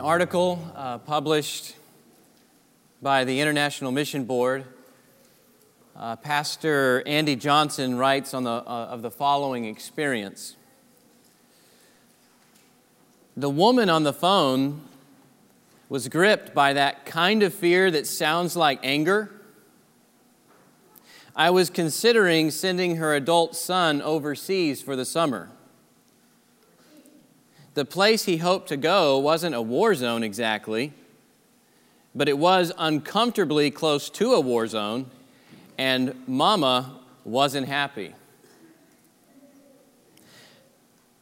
an article uh, published by the International Mission Board. Uh, Pastor Andy Johnson writes on the, uh, of the following experience. The woman on the phone was gripped by that kind of fear that sounds like anger. I was considering sending her adult son overseas for the summer. The place he hoped to go wasn't a war zone exactly, but it was uncomfortably close to a war zone, and Mama wasn't happy.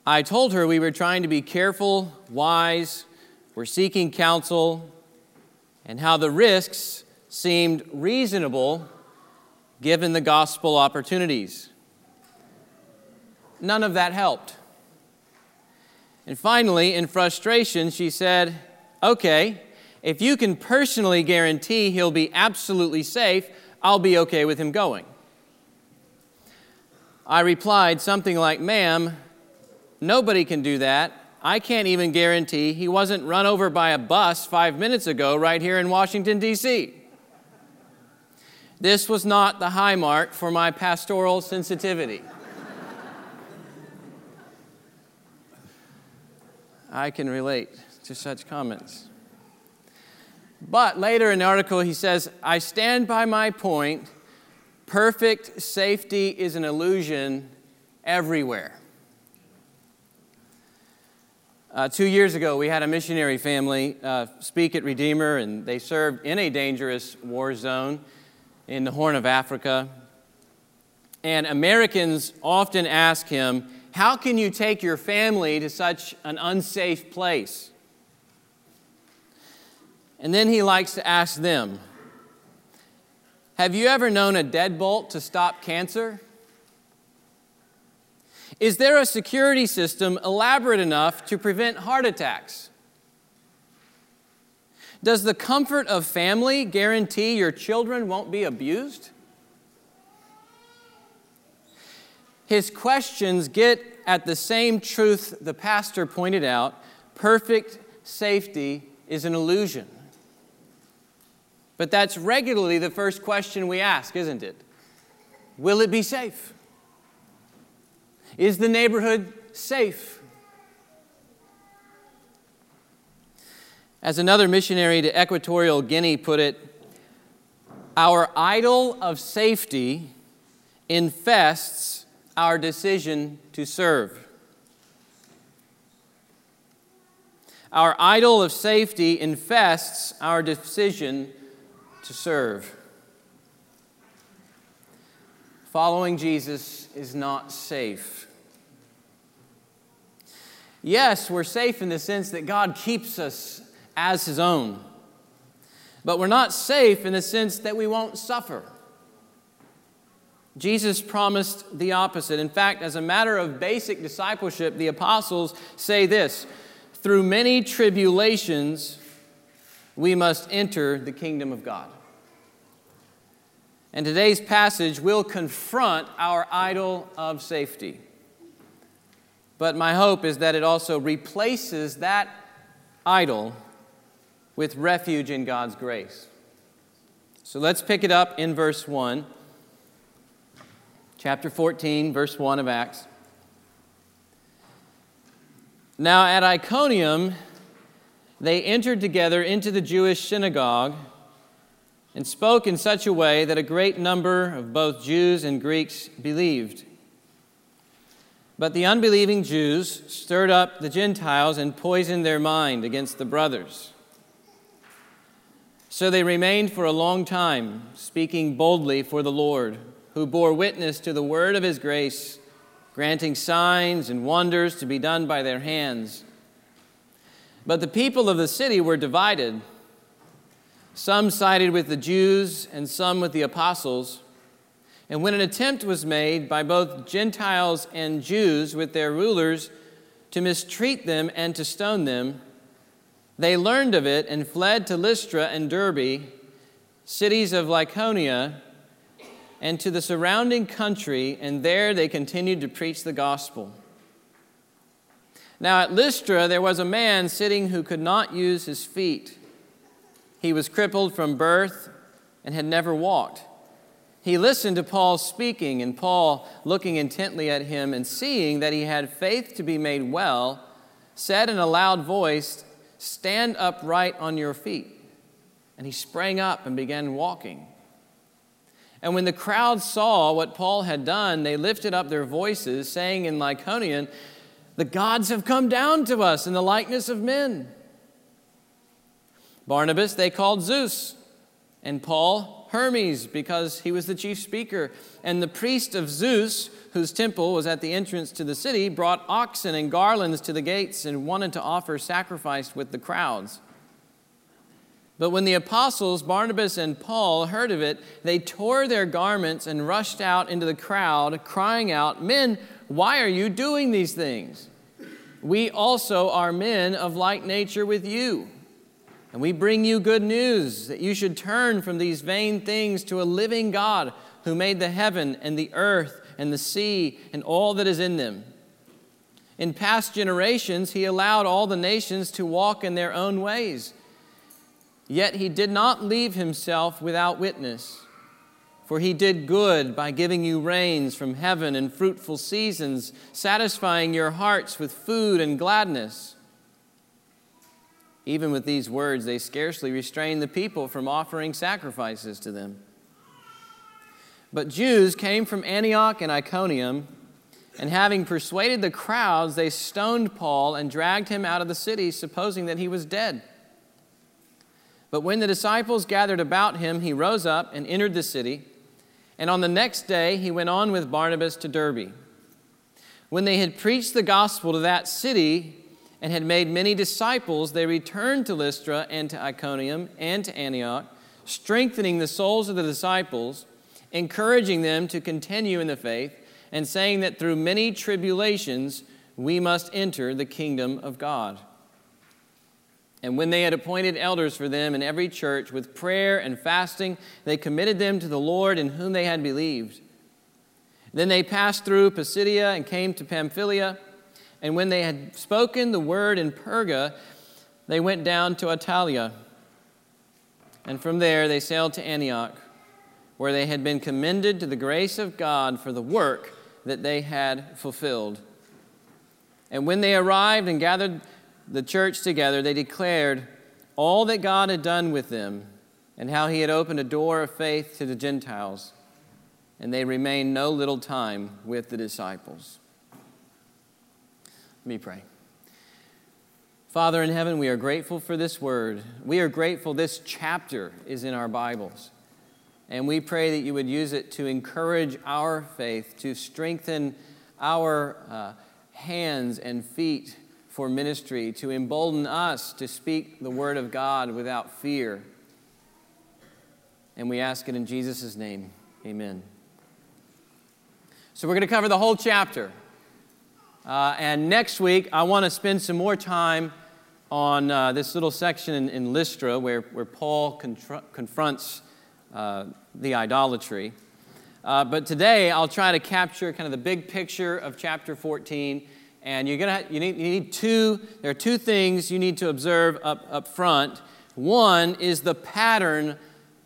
I told her we were trying to be careful, wise, we're seeking counsel, and how the risks seemed reasonable given the gospel opportunities. None of that helped. And finally, in frustration, she said, Okay, if you can personally guarantee he'll be absolutely safe, I'll be okay with him going. I replied something like, Ma'am, nobody can do that. I can't even guarantee he wasn't run over by a bus five minutes ago right here in Washington, D.C. This was not the high mark for my pastoral sensitivity. I can relate to such comments. But later in the article, he says, I stand by my point. Perfect safety is an illusion everywhere. Uh, two years ago, we had a missionary family uh, speak at Redeemer, and they served in a dangerous war zone in the Horn of Africa. And Americans often ask him, how can you take your family to such an unsafe place? And then he likes to ask them Have you ever known a deadbolt to stop cancer? Is there a security system elaborate enough to prevent heart attacks? Does the comfort of family guarantee your children won't be abused? His questions get at the same truth the pastor pointed out perfect safety is an illusion. But that's regularly the first question we ask, isn't it? Will it be safe? Is the neighborhood safe? As another missionary to Equatorial Guinea put it, our idol of safety infests our decision to serve. Our idol of safety infests our decision to serve. Following Jesus is not safe. Yes, we're safe in the sense that God keeps us as His own, but we're not safe in the sense that we won't suffer. Jesus promised the opposite. In fact, as a matter of basic discipleship, the apostles say this through many tribulations, we must enter the kingdom of God. And today's passage will confront our idol of safety. But my hope is that it also replaces that idol with refuge in God's grace. So let's pick it up in verse 1 chapter 14, verse 1 of Acts. Now at Iconium, they entered together into the Jewish synagogue and spoke in such a way that a great number of both Jews and Greeks believed. But the unbelieving Jews stirred up the Gentiles and poisoned their mind against the brothers. So they remained for a long time, speaking boldly for the Lord who bore witness to the word of his grace, granting signs and wonders to be done by their hands. But the people of the city were divided. Some sided with the Jews and some with the apostles. And when an attempt was made by both Gentiles and Jews with their rulers to mistreat them and to stone them, they learned of it and fled to Lystra and Derbe, cities of Lycaonia and to the surrounding country, and there they continued to preach the gospel. Now at Lystra there was a man sitting who could not use his feet. He was crippled from birth and had never walked. He listened to Paul speaking, and Paul, looking intently at him and seeing that he had faith to be made well, said in a loud voice, Stand upright on your feet. And he sprang up and began walking. And when the crowd saw what Paul had done, they lifted up their voices, saying in Lycaonian, The gods have come down to us in the likeness of men. Barnabas they called Zeus, and Paul Hermes, because he was the chief speaker. And the priest of Zeus, whose temple was at the entrance to the city, brought oxen and garlands to the gates and wanted to offer sacrifice with the crowds. But when the apostles, Barnabas and Paul, heard of it, they tore their garments and rushed out into the crowd, crying out, Men, why are you doing these things? We also are men of like nature with you. And we bring you good news that you should turn from these vain things to a living God who made the heaven and the earth and the sea and all that is in them. In past generations, he allowed all the nations to walk in their own ways. Yet he did not leave himself without witness. For he did good by giving you rains from heaven and fruitful seasons, satisfying your hearts with food and gladness. Even with these words, they scarcely restrained the people from offering sacrifices to them. But Jews came from Antioch and Iconium, and having persuaded the crowds, they stoned Paul and dragged him out of the city, supposing that he was dead. But when the disciples gathered about him, he rose up and entered the city. And on the next day, he went on with Barnabas to Derbe. When they had preached the gospel to that city and had made many disciples, they returned to Lystra and to Iconium and to Antioch, strengthening the souls of the disciples, encouraging them to continue in the faith, and saying that through many tribulations we must enter the kingdom of God. And when they had appointed elders for them in every church with prayer and fasting, they committed them to the Lord in whom they had believed. Then they passed through Pisidia and came to Pamphylia. And when they had spoken the word in Perga, they went down to Attalia. And from there they sailed to Antioch, where they had been commended to the grace of God for the work that they had fulfilled. And when they arrived and gathered the church together, they declared all that God had done with them and how he had opened a door of faith to the Gentiles. And they remained no little time with the disciples. Let me pray. Father in heaven, we are grateful for this word. We are grateful this chapter is in our Bibles. And we pray that you would use it to encourage our faith, to strengthen our uh, hands and feet for ministry, to embolden us to speak the word of God without fear. And we ask it in Jesus' name. Amen. So we're going to cover the whole chapter. Uh, and next week, I want to spend some more time on uh, this little section in, in, Lystra where, where Paul confronts uh, the idolatry. Uh, but today, I'll try to capture kind of the big picture of chapter 14 and you're gonna you need, you need two there are two things you need to observe up, up front. One is the pattern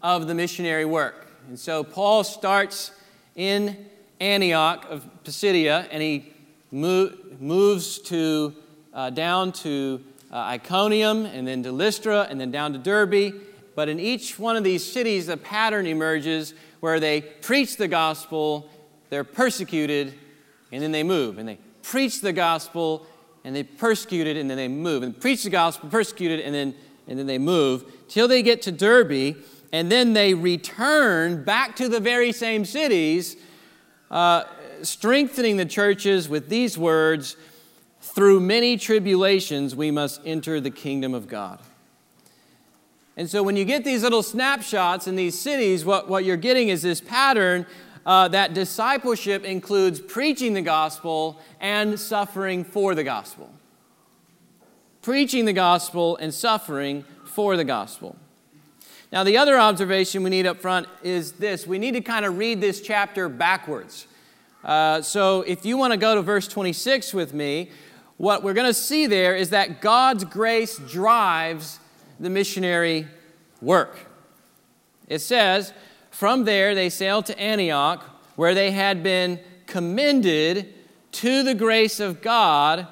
of the missionary work. And so paul starts in antioch of pisidia and he move, moves to uh, down to uh, iconium and then to lystra and then down to derbe. But in each one of these cities a pattern emerges where they preach the gospel they're persecuted and then they move and they preach the gospel and they persecute it and then they move. And preach the gospel, persecute it, and then, and then they move till they get to Derbe And then they return back to the very same cities, uh, strengthening the churches with these words Through many tribulations, we must enter the kingdom of God. And so, when you get these little snapshots in these cities, what, what you're getting is this pattern uh, that discipleship includes preaching the gospel and suffering for the gospel. Preaching the gospel and suffering for the gospel. Now, the other observation we need up front is this we need to kind of read this chapter backwards. Uh, so, if you want to go to verse 26 with me, what we're going to see there is that God's grace drives the missionary work. It says, from there they sailed to Antioch, where they had been commended to the grace of God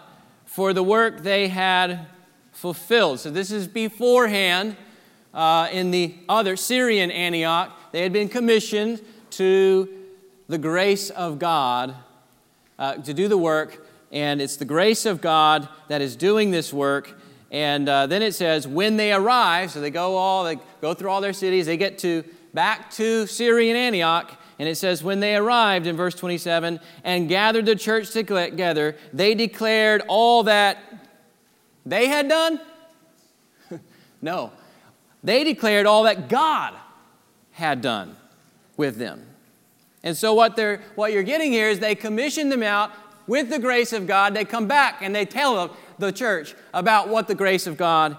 for the work they had fulfilled. So this is beforehand uh, in the other Syrian Antioch. They had been commissioned to the grace of God uh, to do the work, and it's the grace of God that is doing this work. And uh, then it says, when they arrive, so they go all, they go through all their cities, they get to back to Syrian Antioch, and it says, when they arrived in verse 27 and gathered the church together, they declared all that they had done? no. They declared all that God had done with them. And so what, they're, what you're getting here is they commissioned them out with the grace of God. They come back and they tell the church about what the grace of God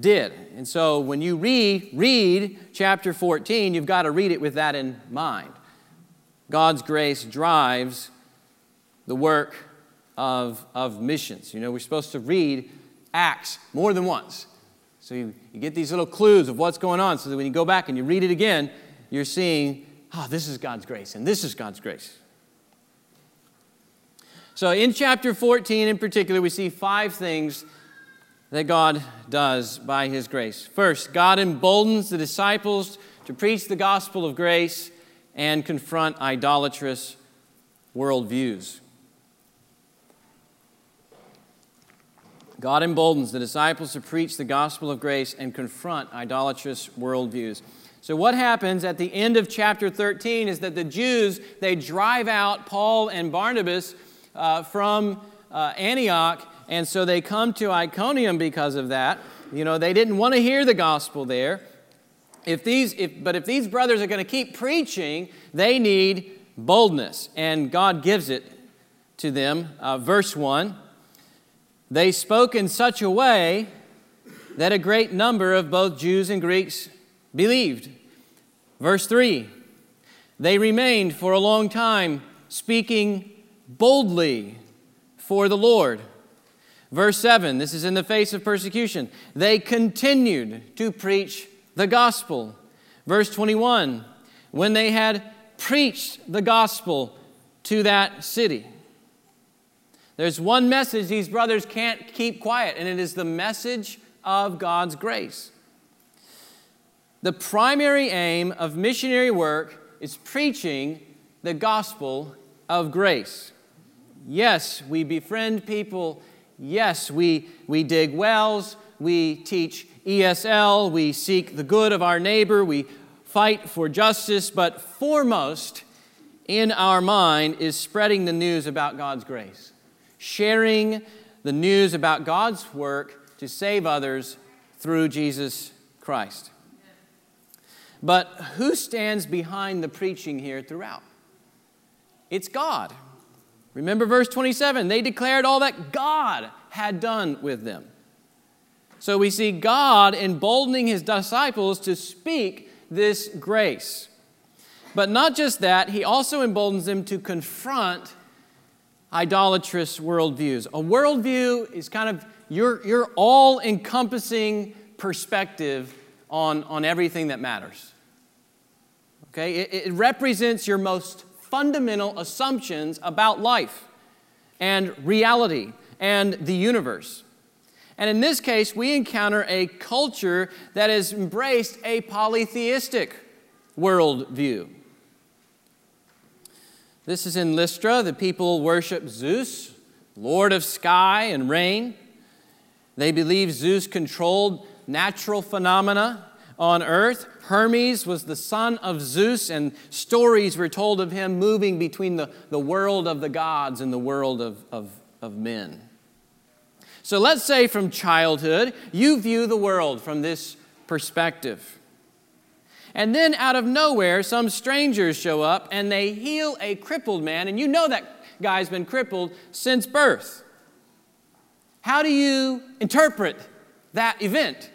did. And so when you read, read chapter 14, you've got to read it with that in mind. God's grace drives the work of, of missions. You know, we're supposed to read Acts more than once. So you, you get these little clues of what's going on so that when you go back and you read it again, you're seeing, oh, this is God's grace and this is God's grace. So in chapter 14 in particular, we see five things that God does by His grace. First, God emboldens the disciples to preach the gospel of grace and confront idolatrous worldviews. God emboldens the disciples to preach the gospel of grace and confront idolatrous worldviews. So, what happens at the end of chapter 13 is that the Jews, they drive out Paul and Barnabas uh, from uh, Antioch, and so they come to Iconium because of that. You know, they didn't want to hear the gospel there. If these, if, but if these brothers are going to keep preaching, they need boldness, and God gives it to them. Uh, verse 1 They spoke in such a way that a great number of both Jews and Greeks believed. Verse 3 They remained for a long time speaking boldly for the Lord. Verse 7 This is in the face of persecution. They continued to preach the gospel. Verse 21 When they had preached the gospel to that city. There's one message these brothers can't keep quiet, and it is the message of God's grace. The primary aim of missionary work is preaching the gospel of grace. Yes, we befriend people. Yes, we, we dig wells. We teach ESL, we seek the good of our neighbor, we fight for justice, but foremost in our mind is spreading the news about God's grace, sharing the news about God's work to save others through Jesus Christ. But who stands behind the preaching here throughout? It's God. Remember verse 27 they declared all that God had done with them. So we see God emboldening his disciples to speak this grace. But not just that, he also emboldens them to confront idolatrous worldviews. A worldview is kind of your, your all encompassing perspective on, on everything that matters. Okay? It, it represents your most fundamental assumptions about life and reality and the universe. And in this case, we encounter a culture that has embraced a polytheistic worldview. This is in Lystra. The people worship Zeus, Lord of sky and rain. They believe Zeus controlled natural phenomena on earth. Hermes was the son of Zeus, and stories were told of him moving between the, the world of the gods and the world of, of, of men. So let's say from childhood, you view the world from this perspective. And then out of nowhere, some strangers show up and they heal a crippled man, and you know that guy's been crippled since birth. How do you interpret that event?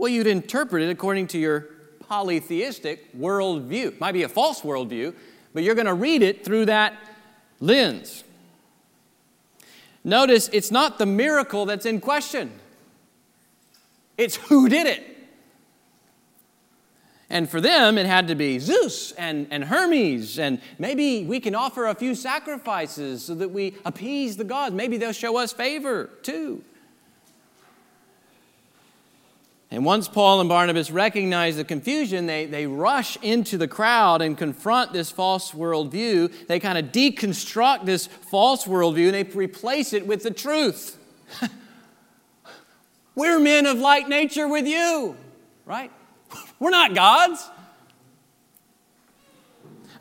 Well, you'd interpret it according to your polytheistic worldview. It might be a false worldview, but you're going to read it through that lens. Notice it's not the miracle that's in question, it's who did it. And for them, it had to be Zeus and, and Hermes, and maybe we can offer a few sacrifices so that we appease the gods. Maybe they'll show us favor too. And once Paul and Barnabas recognize the confusion, they, they rush into the crowd and confront this false worldview. They kind of deconstruct this false worldview and they replace it with the truth. We're men of like nature with you, right? We're not gods.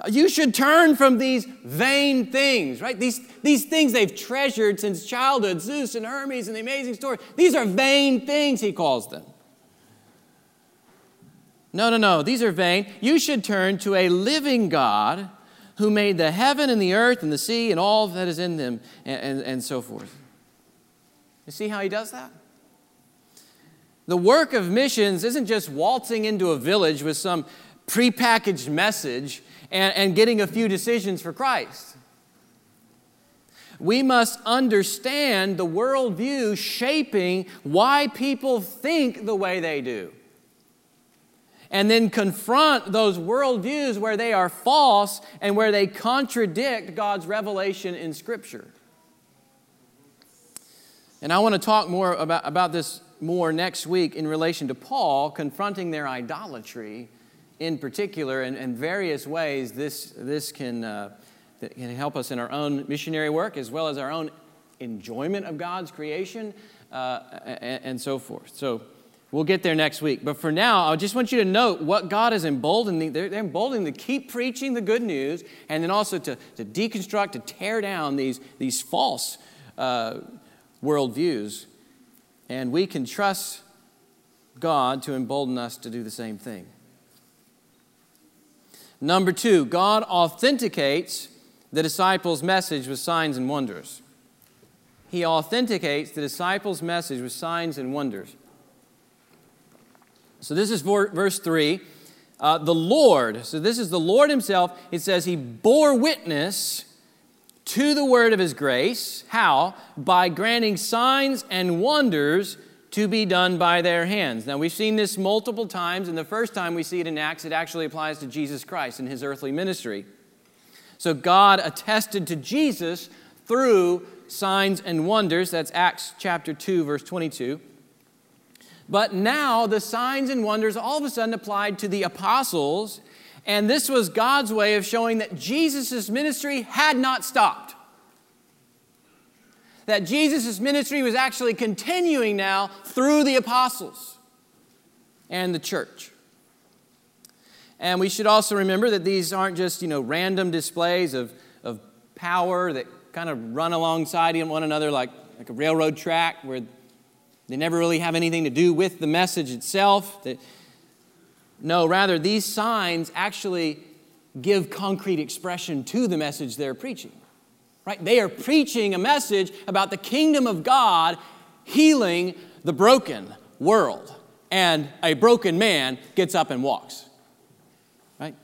You should turn from these vain things, right? These, these things they've treasured since childhood, Zeus and Hermes and the amazing story. These are vain things, he calls them. No, no, no, these are vain. You should turn to a living God who made the heaven and the earth and the sea and all that is in them and, and, and so forth. You see how he does that? The work of missions isn't just waltzing into a village with some prepackaged message and, and getting a few decisions for Christ. We must understand the worldview shaping why people think the way they do and then confront those worldviews where they are false and where they contradict God's revelation in Scripture. And I want to talk more about, about this more next week in relation to Paul confronting their idolatry in particular, and, in various ways this, this can, uh, can help us in our own missionary work as well as our own enjoyment of God's creation uh, and, and so forth. So, We'll get there next week. But for now, I just want you to note what God is emboldening. They're, emboldening to keep preaching the good news and then also to, to deconstruct, to tear down these, these false uh, worldviews. And we can trust God to embolden us to do the same thing. Number two, God authenticates the disciples' message with signs and wonders. He authenticates the disciples' message with signs and wonders. So this is verse 3. Uh, the Lord, so this is the Lord Himself. It says He bore witness to the word of His grace. How? By granting signs and wonders to be done by their hands. Now, we've seen this multiple times, and the first time we see it in Acts, it actually applies to Jesus Christ in His earthly ministry. So God attested to Jesus through signs and wonders. That's Acts chapter 2, verse 22. But now the signs and wonders all of a sudden applied to the apostles, and this was God's way of showing that Jesus' ministry had not stopped. That Jesus' ministry was actually continuing now through the apostles and the church. And we should also remember that these aren't just, you know, random displays of, of power that kind of run alongside one another like, like a railroad track where they never really have anything to do with the message itself. No, rather, these signs actually give concrete expression to the message they're preaching. Right? They are preaching a message about the kingdom of God healing the broken world. And a broken man gets up and walks. Right?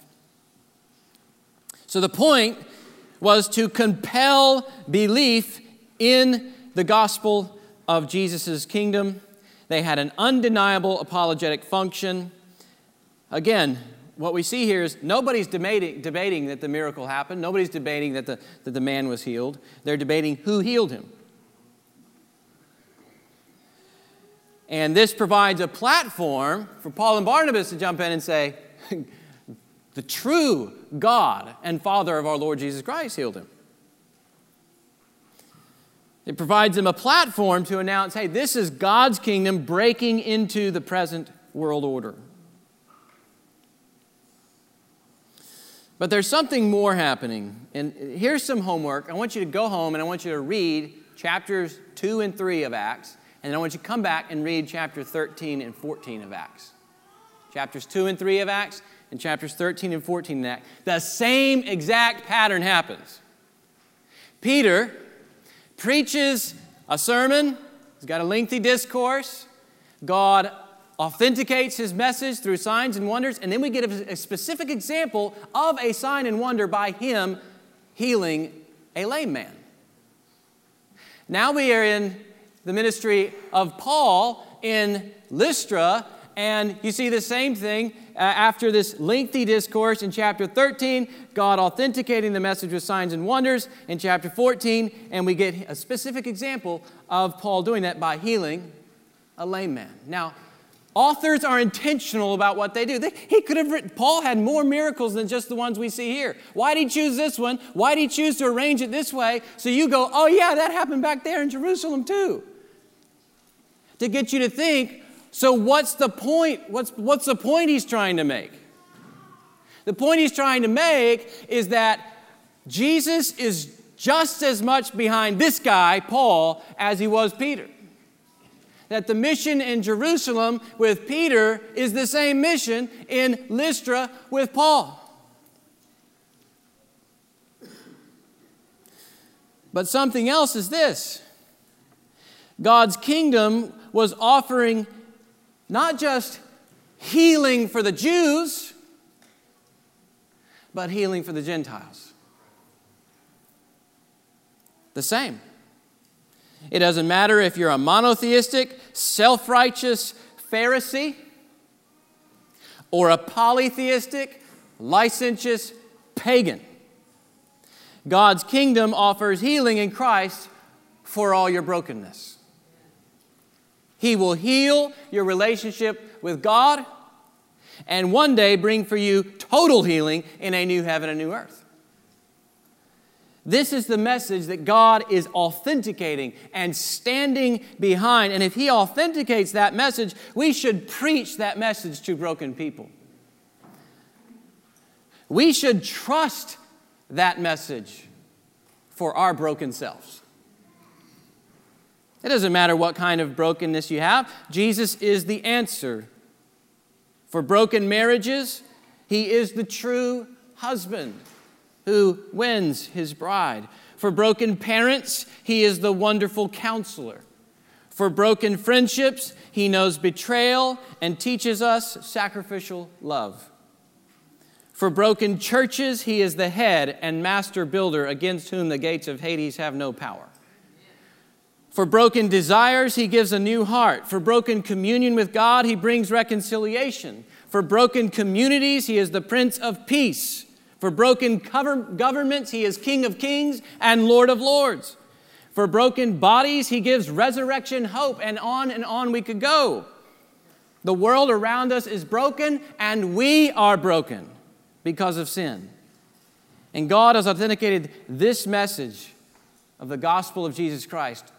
So the point was to compel belief in the gospel of Jesus' kingdom. They had an undeniable apologetic function. Again, what we see here is nobody's debating, debating that the miracle happened. Nobody's debating that the, that the man was healed. They're debating who healed him. And this provides a platform for Paul and Barnabas to jump in and say, the true God and Father of our Lord Jesus Christ healed him. It provides them a platform to announce hey, this is God's kingdom breaking into the present world order. But there's something more happening. And here's some homework. I want you to go home and I want you to read chapters 2 and 3 of Acts. And then I want you to come back and read chapter 13 and 14 of Acts. Chapters 2 and 3 of Acts and chapters 13 and 14 of Acts. The same exact pattern happens. Peter preaches a sermon, he's got a lengthy discourse. God authenticates his message through signs and wonders, and then we get a, specific example of a sign and wonder by him healing a lame man. Now we are in the ministry of Paul in Lystra, and you see the same thing uh, after this lengthy discourse in chapter 13, God authenticating the message with signs and wonders in chapter 14, and we get a specific example of Paul doing that by healing a lame man. Now, authors are intentional about what they do. They, he could have written, Paul had more miracles than just the ones we see here. Why did he choose this one? Why did he choose to arrange it this way? So you go, oh, yeah, that happened back there in Jerusalem too. To get you to think, so what's the point? What's, what's the point he's trying to make? The point he's trying to make is that Jesus is just as much behind this guy, Paul, as he was Peter that the mission in Jerusalem with Peter is the same mission in Lystra with Paul. But something else is this God's kingdom was offering not just healing for the Jews, but healing for the Gentiles. The same. It doesn't matter if you're a monotheistic, self righteous Pharisee or a polytheistic, licentious pagan. God's kingdom offers healing in Christ for all your brokenness. He will heal your relationship with God and one day bring for you total healing in a new heaven and new earth. This is the message that God is authenticating and standing behind. And if He authenticates that message, we should preach that message to broken people. We should trust that message for our broken selves. It doesn't matter what kind of brokenness you have, Jesus is the answer. For broken marriages, He is the true husband who wins his bride. For broken parents, he is the wonderful counselor. For broken friendships, he knows betrayal and teaches us sacrificial love. For broken churches, he is the head and master builder against whom the gates of Hades have no power. For broken desires, he gives a new heart. For broken communion with God, he brings reconciliation. For broken communities, he is the Prince of Peace. For broken governments, he is King of kings and Lord of lords. For broken bodies, he gives resurrection hope, and on and on we could go. The world around us is broken, and we are broken because of sin. And God has authenticated this message of the gospel of Jesus Christ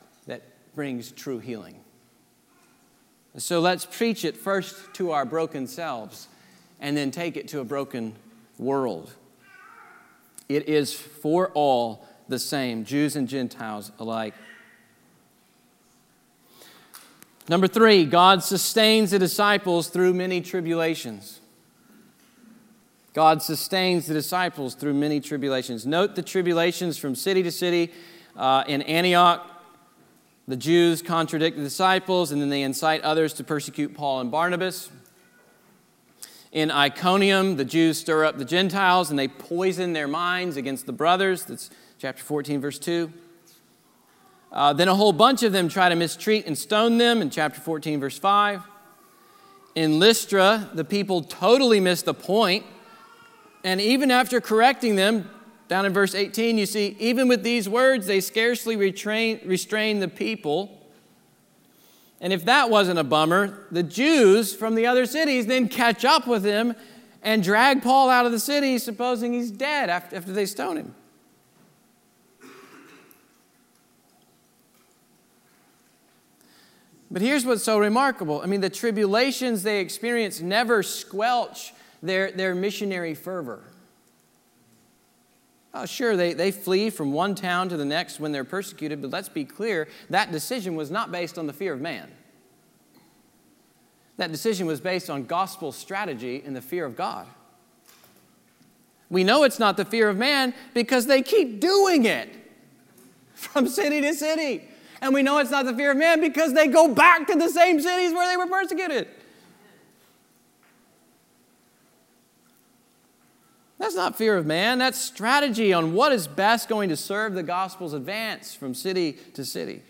brings true healing. So let's preach it first to our broken selves and then take it to a broken world. It is for all the same, Jews and Gentiles alike. Number three, God sustains the disciples through many tribulations. God sustains the disciples through many tribulations. Note the tribulations from city to city. Uh, in Antioch, the Jews contradict the disciples, and then they incite others to persecute Paul and Barnabas. In Iconium, the Jews stir up the Gentiles and they poison their minds against the brothers. That's chapter 14, verse 2. Uh, then a whole bunch of them try to mistreat and stone them in chapter 14, verse 5. In Lystra, the people totally miss the point. And even after correcting them, down in verse 18, you see, even with these words, they scarcely restrain, restrain the people. And if that wasn't a bummer, the Jews from the other cities then catch up with him and drag Paul out of the city, supposing he's dead after, after they stone him. But here's what's so remarkable. I mean, the tribulations they experience never squelch their, their missionary fervor. Oh, sure, they, they flee from one town to the next when they're persecuted, but let's be clear that decision was not based on the fear of man. That decision was based on gospel strategy and the fear of God. We know it's not the fear of man because they keep doing it from city to city. And we know it's not the fear of man because they go back to the same cities where they were persecuted. That's not fear of man, that's strategy on what is best going to serve the gospel's advance from city to city.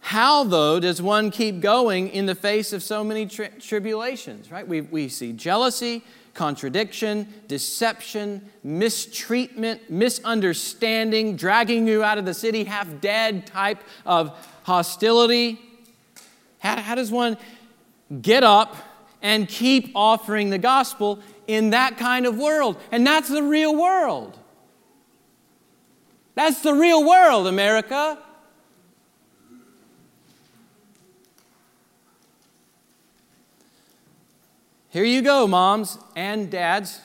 How, though, does one keep going in the face of so many tri- tribulations, right? We, we see jealousy, contradiction, deception, mistreatment, misunderstanding, dragging you out of the city half dead type of hostility. How, how does one get up and keep offering the gospel in that kind of world? And that's the real world. That's the real world, America. Here you go, moms and dads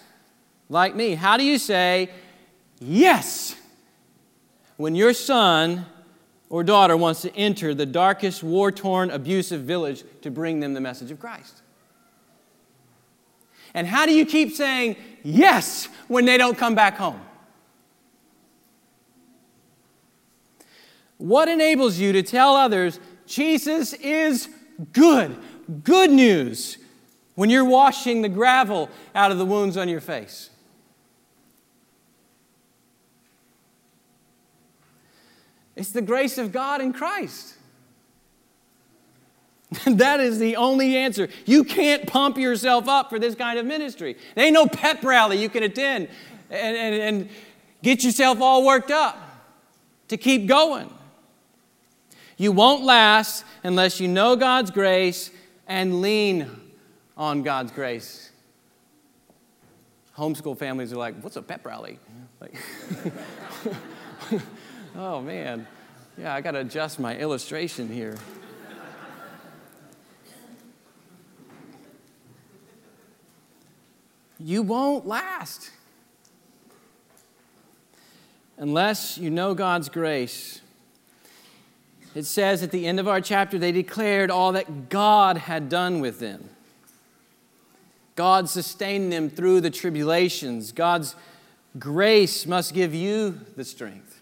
like me. How do you say yes when your son or daughter wants to enter the darkest, war torn, abusive village to bring them the message of Christ? And how do you keep saying yes when they don't come back home? What enables you to tell others Jesus is good? Good news when you're washing the gravel out of the wounds on your face. It's the grace of God in Christ. that is the only answer. You can't pump yourself up for this kind of ministry. There ain't no pep rally you can attend and, and, and get yourself all worked up to keep going. You won't last unless you know God's grace and lean on God's grace. Homeschool families are like, what's a pep rally? Like, oh man, yeah, I got to adjust my illustration here. You won't last unless you know God's grace. It says at the end of our chapter, they declared all that God had done with them. God sustained them through the tribulations. God's grace must give you the strength.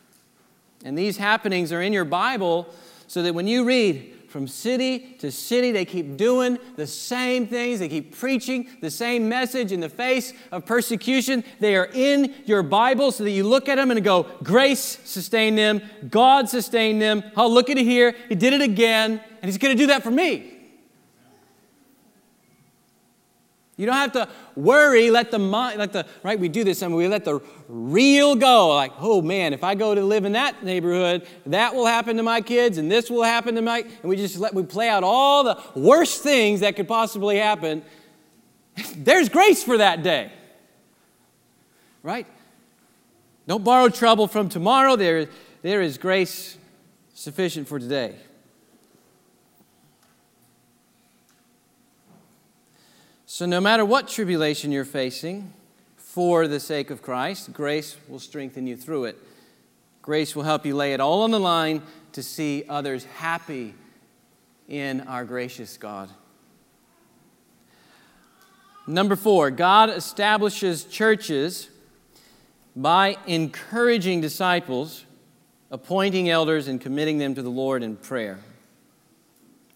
And these happenings are in your Bible so that when you read from city to city, they keep doing the same things. They keep preaching the same message in the face of persecution. They are in your Bible so that you look at them and go, Grace sustained them, God sustained them. Oh, look at it here. He did it again, and He's going to do that for me. You don't have to worry, let the mind, let the, right, we do this and we let the real go. Like, oh man, if I go to live in that neighborhood, that will happen to my kids and this will happen to my, and we just let, we play out all the worst things that could possibly happen. There's grace for that day. Right? Don't borrow trouble from tomorrow. There, there is grace sufficient for today. So, no matter what tribulation you're facing, for the sake of Christ, grace will strengthen you through it. Grace will help you lay it all on the line to see others happy in our gracious God. Number four, God establishes churches by encouraging disciples, appointing elders, and committing them to the Lord in prayer.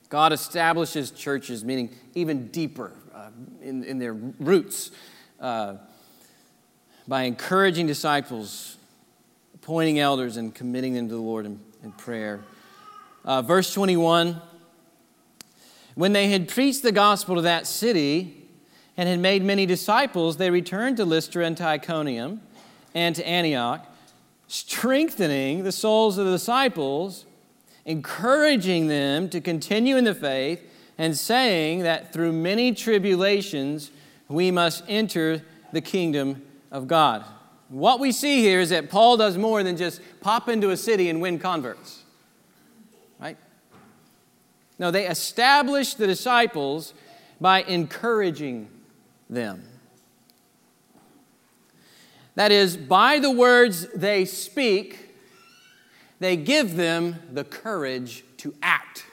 God establishes churches, meaning even deeper, in, in their roots uh, by encouraging disciples, appointing elders, and committing them to the Lord in, in prayer. Uh, verse 21 When they had preached the gospel to that city and had made many disciples, they returned to Lystra and to Iconium and to Antioch, strengthening the souls of the disciples, encouraging them to continue in the faith and saying that through many tribulations we must enter the kingdom of God. What we see here is that Paul does more than just pop into a city and win converts. Right? No, they establish the disciples by encouraging them. That is, by the words they speak, they give them the courage to act.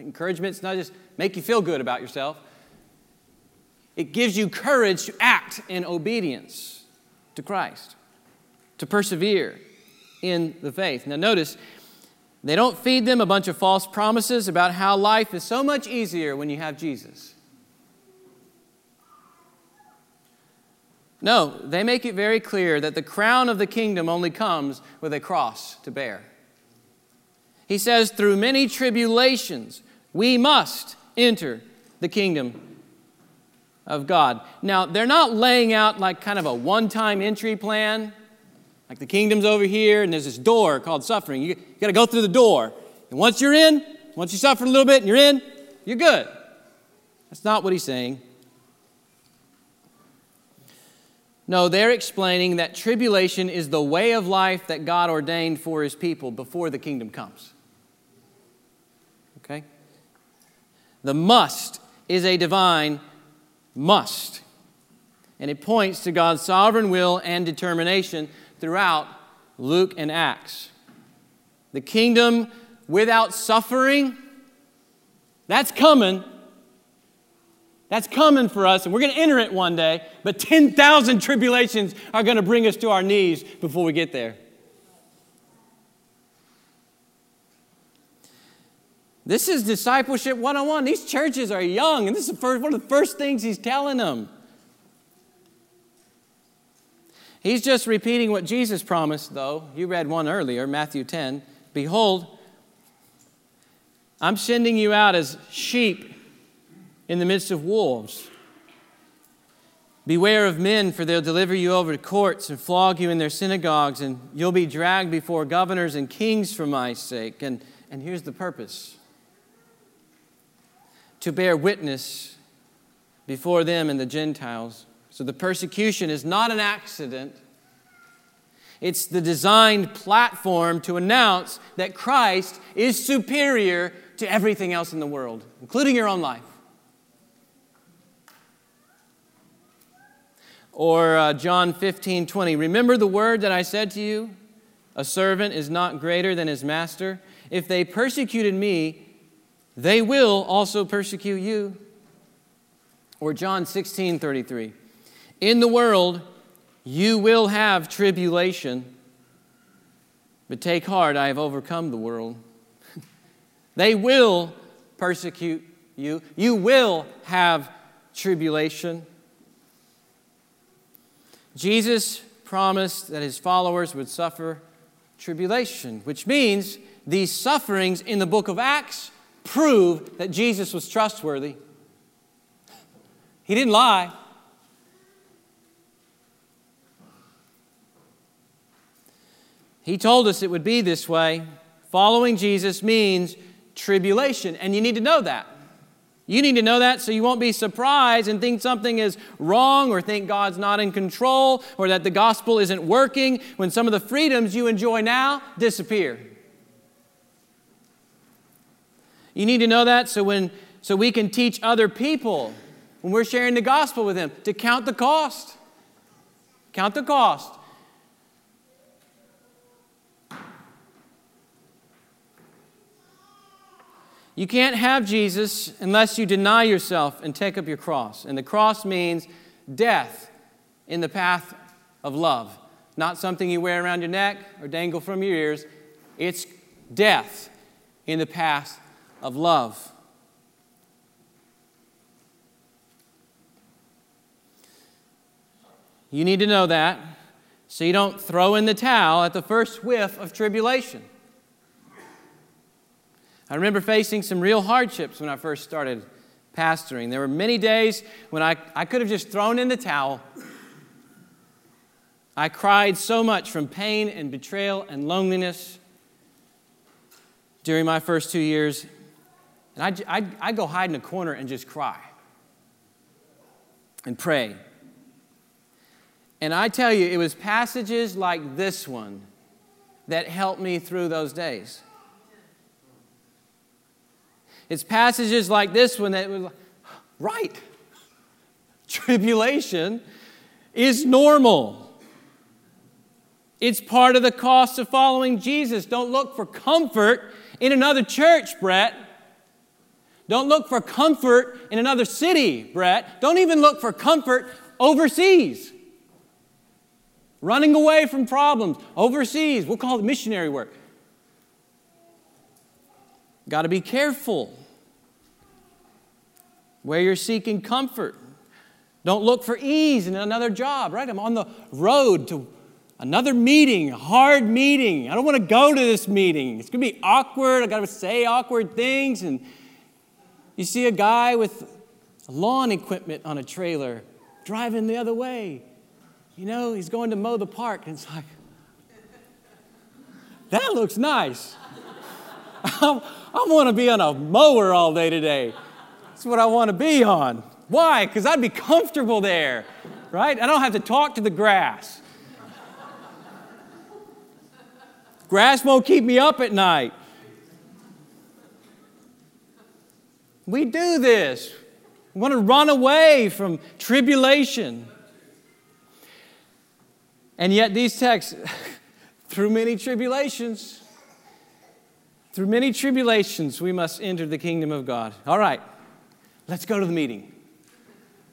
Encouragement's not just make you feel good about yourself. It gives you courage to act in obedience to Christ, to persevere in the faith. Now, notice, they don't feed them a bunch of false promises about how life is so much easier when you have Jesus. No, they make it very clear that the crown of the kingdom only comes with a cross to bear. He says, through many tribulations, we must enter the kingdom of God. Now, they're not laying out like kind of a one time entry plan, like the kingdom's over here and there's this door called suffering. You, you got to go through the door. And once you're in, once you suffer a little bit and you're in, you're good. That's not what he's saying. No, they're explaining that tribulation is the way of life that God ordained for his people before the kingdom comes. Okay? The must is a divine must. And it points to God's sovereign will and determination throughout Luke and Acts. The kingdom without suffering, that's coming. That's coming for us, and we're going to enter it one day, but 10,000 tribulations are going to bring us to our knees before we get there. This is discipleship 101. These churches are young, and this is first, one of the first things he's telling them. He's just repeating what Jesus promised, though. You read one earlier, Matthew 10. Behold, I'm sending you out as sheep in the midst of wolves. Beware of men, for they'll deliver you over to courts and flog you in their synagogues, and you'll be dragged before governors and kings for my sake. And, and here's the purpose to bear witness before them and the Gentiles. So the persecution is not an accident. It's the designed platform to announce that Christ is superior to everything else in the world, including your own life. Or uh, John 15, 20. Remember the word that I said to you? A servant is not greater than his master. If they persecuted me, they will also persecute you. Or John 16 33. In the world, you will have tribulation, but take heart, I have overcome the world. they will persecute you. You will have tribulation. Jesus promised that his followers would suffer tribulation, which means these sufferings in the book of Acts prove that Jesus was trustworthy. He didn't lie. He told us it would be this way. Following Jesus means tribulation, and you need to know that. You need to know that so you won't be surprised and think something is wrong or think God's not in control or that the gospel isn't working when some of the freedoms you enjoy now disappear. You need to know that so when so we can teach other people when we're sharing the gospel with them to count the cost. Count the cost. You can't have Jesus unless you deny yourself and take up your cross. And the cross means death in the path of love. Not something you wear around your neck or dangle from your ears. It's death in the path of love. You need to know that so you don't throw in the towel at the first whiff of tribulation. I remember facing some real hardships when I first started pastoring. There were many days when I, I could have just thrown in the towel. I cried so much from pain and betrayal and loneliness during my first two years and I'd, I'd, I'd go hide in a corner and just cry and pray. And I tell you, it was passages like this one that helped me through those days. It's passages like this one that was right. Tribulation is normal. It's part of the cost of following Jesus. Don't look for comfort in another church, Bret. Don't look for comfort in another city, Bret. Don't even look for comfort overseas. Running away from problems overseas. We'll call it missionary work. Got to be careful where you're seeking comfort. Don't look for ease in another job, right? I'm on the road to another meeting, hard meeting. I don't want to go to this meeting. It's going to be awkward. I got to say awkward things. And you see a guy with lawn equipment on a trailer driving the other way. You know, he's going to mow the park. And it's like, that looks nice. I, I want to be on a mower all day today. That's what I want to be on. Why? Because I'd be comfortable there, right? I don't have to talk to the grass. Grass won't keep me up at night. We do this. We want to run away from tribulation. And yet, these texts, through many tribulations, through many tribulations, we must enter the kingdom of God. All right, let's go to the meeting.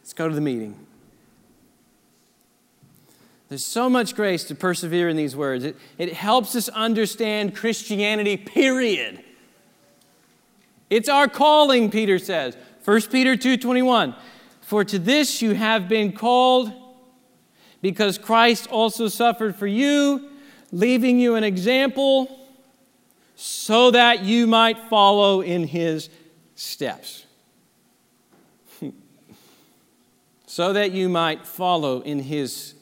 Let's go to the meeting. There's so much grace to persevere in these words. It, it helps us understand Christianity, period. It's our calling, Peter says. 1 Peter 2:21. For to this you have been called because Christ also suffered for you, leaving you an example so that you might follow in his steps. so that you might follow in his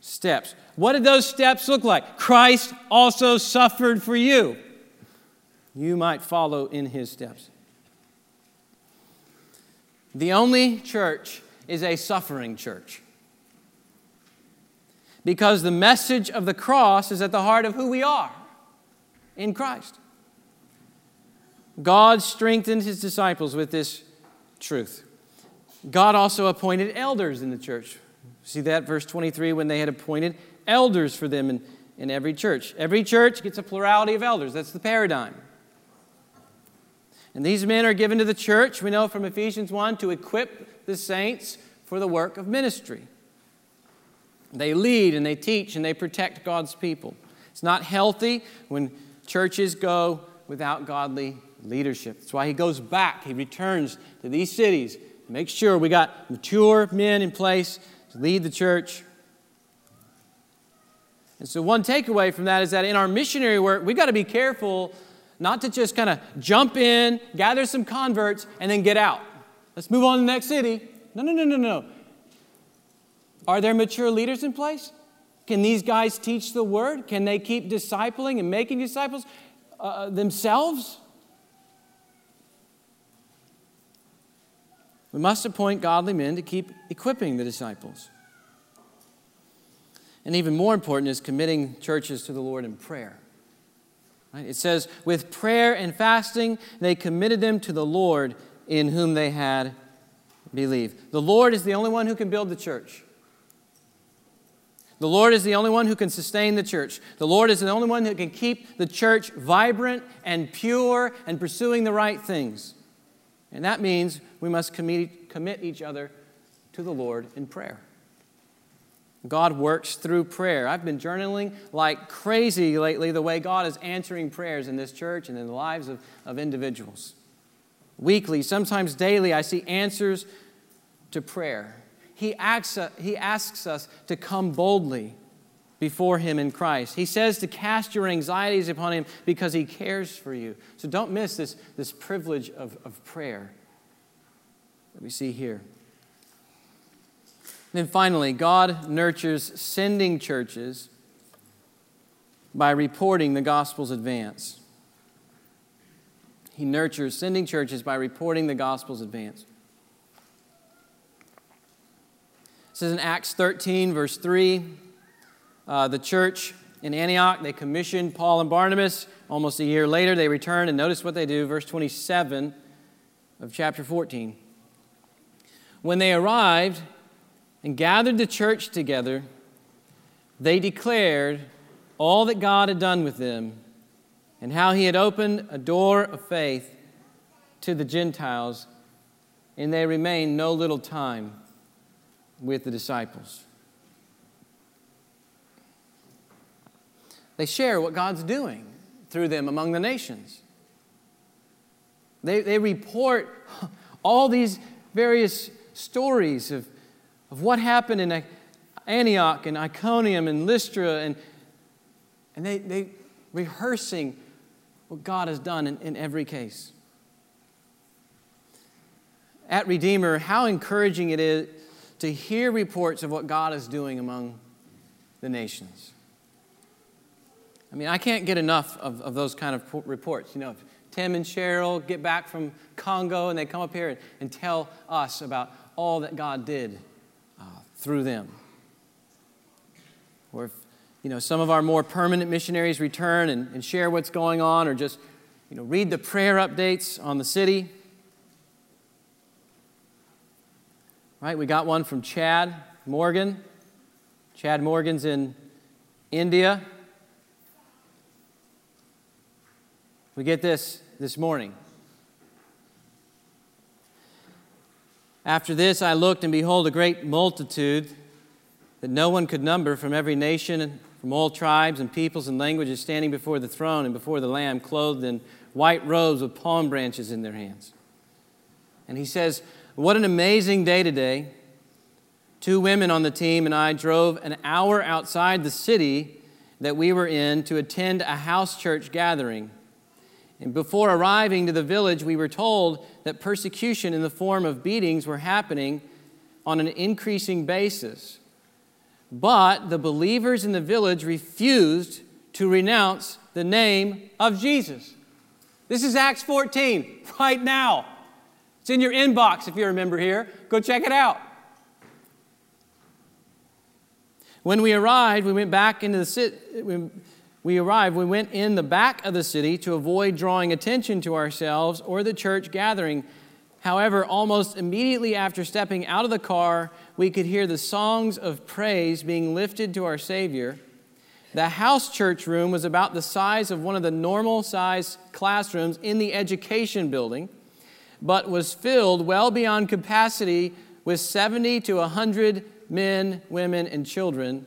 steps. What did those steps look like? Christ also suffered for you. You might follow in his steps. The only church is a suffering church. Because the message of the cross is at the heart of who we are in Christ. God strengthened his disciples with this truth. God also appointed elders in the church. See that, verse 23, when they had appointed elders for them in, in every church. Every church gets a plurality of elders. That's the paradigm. And these men are given to the church, we know from Ephesians 1, to equip the saints for the work of ministry. They lead and they teach and they protect God's people. It's not healthy when churches go without godly leadership. That's why he goes back. He returns to these cities, to make sure we got mature men in place to lead the church. And so, one takeaway from that is that in our missionary work, we've got to be careful not to just kind of jump in, gather some converts, and then get out. Let's move on to the next city. No, no, no, no, no. Are there mature leaders in place? Can these guys teach the word? Can they keep discipling and making disciples uh, uh themselves? We must appoint godly men to keep equipping the disciples. And even more important is committing churches to the Lord in prayer. Right? It says, with prayer and fasting, they committed them to the Lord in whom they had believed. The Lord is the only one who can build the church. The Lord is the only one who can sustain the church. The Lord is the only one who can keep the church vibrant and pure and pursuing the right things. And that means we must commit, commit each other to the Lord in prayer. God works through prayer. I've been journaling like crazy lately the way God is answering prayers in this church and in the lives of, of individuals. Weekly, sometimes daily, I see answers to prayer. He asks, uh, he asks us to come boldly before Him in Christ. He says to cast your anxieties upon Him because He cares for you. So don't miss this, this privilege of, of prayer that we see here. Then finally, God nurtures sending churches by reporting the gospel's advance. He nurtures sending churches by reporting the gospel's advance. This is in Acts 13, verse 3, uh, the church in Antioch, they commissioned Paul and Barnabas. Almost a year later, they return, and notice what they do, verse 27 of chapter 14. When they arrived and gathered the church together, they declared all that God had done with them and how he had opened a door of faith to the Gentiles, and they remained no little time with the disciples. They share what God's doing through them among the nations. They, they report all these various stories of, of what happened in Antioch and Iconium and Lystra, and, and they, they rehearsing what God has done in, in every case. At Redeemer, how encouraging it is to hear reports of what God is doing among the nations. I mean, I can't get enough of, of those kind of reports. You know, Tim and Cheryl get back from Congo and they come up here and, and tell us about all that God did through them. Or if, you know, some of our more permanent missionaries return and, and share what's going on or just, you know, read the prayer updates on the city. Right? We got one from Chad Morgan. Chad Morgan's in India. We get this this morning. After this, I looked, and behold, a great multitude that no one could number from every nation from all tribes and peoples and languages standing before the throne and before the Lamb, clothed in white robes with palm branches in their hands. And he says, What an amazing day today. Two women on the team and I drove an hour outside the city that we were in to attend a house church gathering. And before arriving to the village, we were told that persecution in the form of beatings were happening on an increasing basis. But the believers in the village refused to renounce the name of Jesus. This is Acts 14, right now. It's in your inbox if you remember here. Go check it out. When we arrived, we went back into the city we arrived, we went in the back of the city to avoid drawing attention to ourselves or the church gathering. However, almost immediately after stepping out of the car, we could hear the songs of praise being lifted to our Savior. The house church room was about the size of one of the normal size classrooms in the education building, but was filled well beyond capacity with 70 to 100 men, women, and children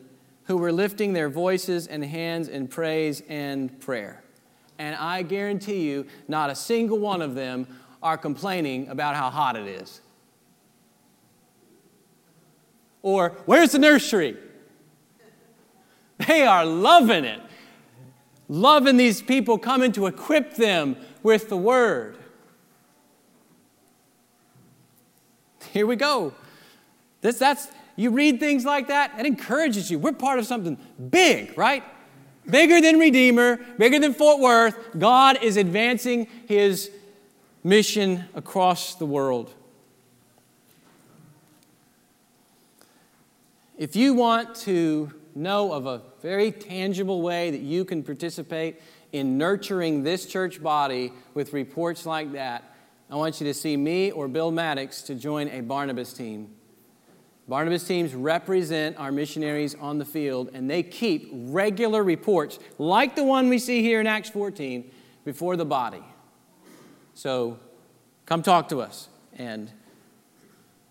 who were lifting their voices and hands in praise and prayer. And I guarantee you, not a single one of them are complaining about how hot it is. Or, where's the nursery? They are loving it. Loving these people coming to equip them with the word. Here we go. This, that's, you read things like that, it encourages you. We're part of something big, right? Bigger than Redeemer, bigger than Fort Worth. God is advancing his mission across the world. If you want to know of a very tangible way that you can participate in nurturing this church body with reports like that, I want you to see me or Bill Maddox to join a Barnabas team. Barnabas teams represent our missionaries on the field, and they keep regular reports, like the one we see here in Acts 14, before the body. So come talk to us, and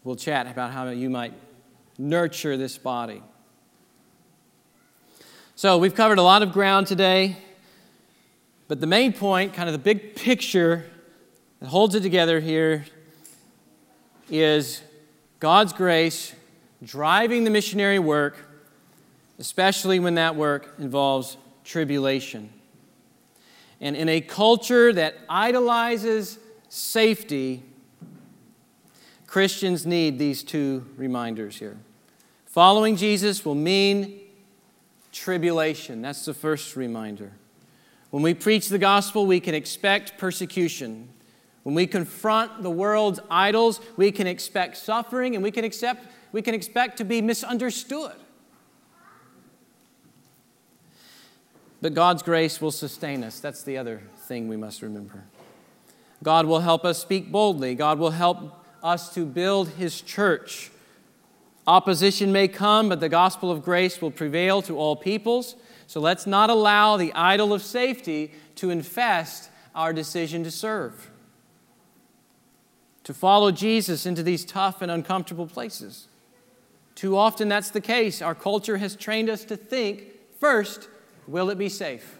we'll chat about how you might nurture this body. So we've covered a lot of ground today, but the main point, kind of the big picture that holds it together here, is God's grace driving the missionary work, especially when that work involves tribulation. And in a culture that idolizes safety, Christians need these two reminders here. Following Jesus will mean tribulation. That's the first reminder. When we preach the gospel, we can expect persecution. When we confront the world's idols, we can expect suffering and we can accept we can expect to be misunderstood. But God's grace will sustain us. That's the other thing we must remember. God will help us speak boldly. God will help us to build His church. Opposition may come, but the gospel of grace will prevail to all peoples. So let's not allow the idol of safety to infest our decision to serve, to follow Jesus into these tough and uncomfortable places. Too often that's the case. Our culture has trained us to think first, will it be safe?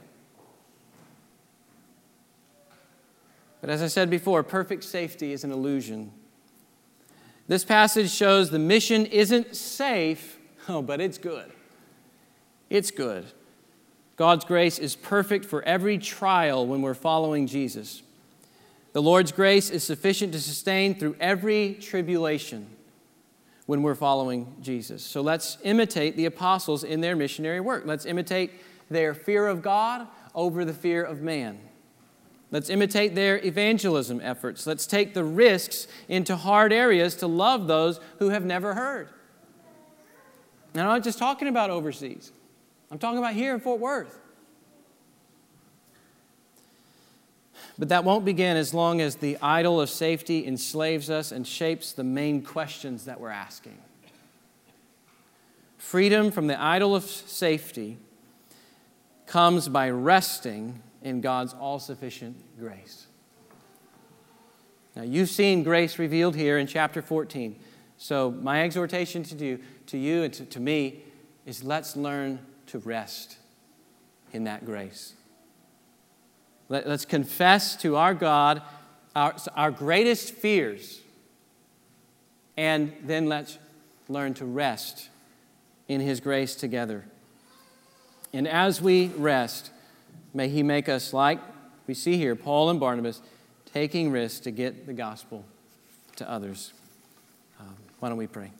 But as I said before, perfect safety is an illusion. This passage shows the mission isn't safe, oh, but it's good. It's good. God's grace is perfect for every trial when we're following Jesus. The Lord's grace is sufficient to sustain through every tribulation when we're following Jesus. So let's imitate the apostles in their missionary work. Let's imitate their fear of God over the fear of man. Let's imitate their evangelism efforts. Let's take the risks into hard areas to love those who have never heard. And I'm not just talking about overseas, I'm talking about here in Fort Worth. But that won't begin as long as the idol of safety enslaves us and shapes the main questions that we're asking. Freedom from the idol of safety comes by resting in God's all sufficient grace. Now, you've seen grace revealed here in chapter 14. So, my exhortation to you, to you and to, to me is let's learn to rest in that grace. Let, us confess to our God our, our greatest fears, and then let's learn to rest in His grace together. And as we rest, may He make us like we see here Paul and Barnabas taking risks to get the gospel to others. Um, why don't we pray?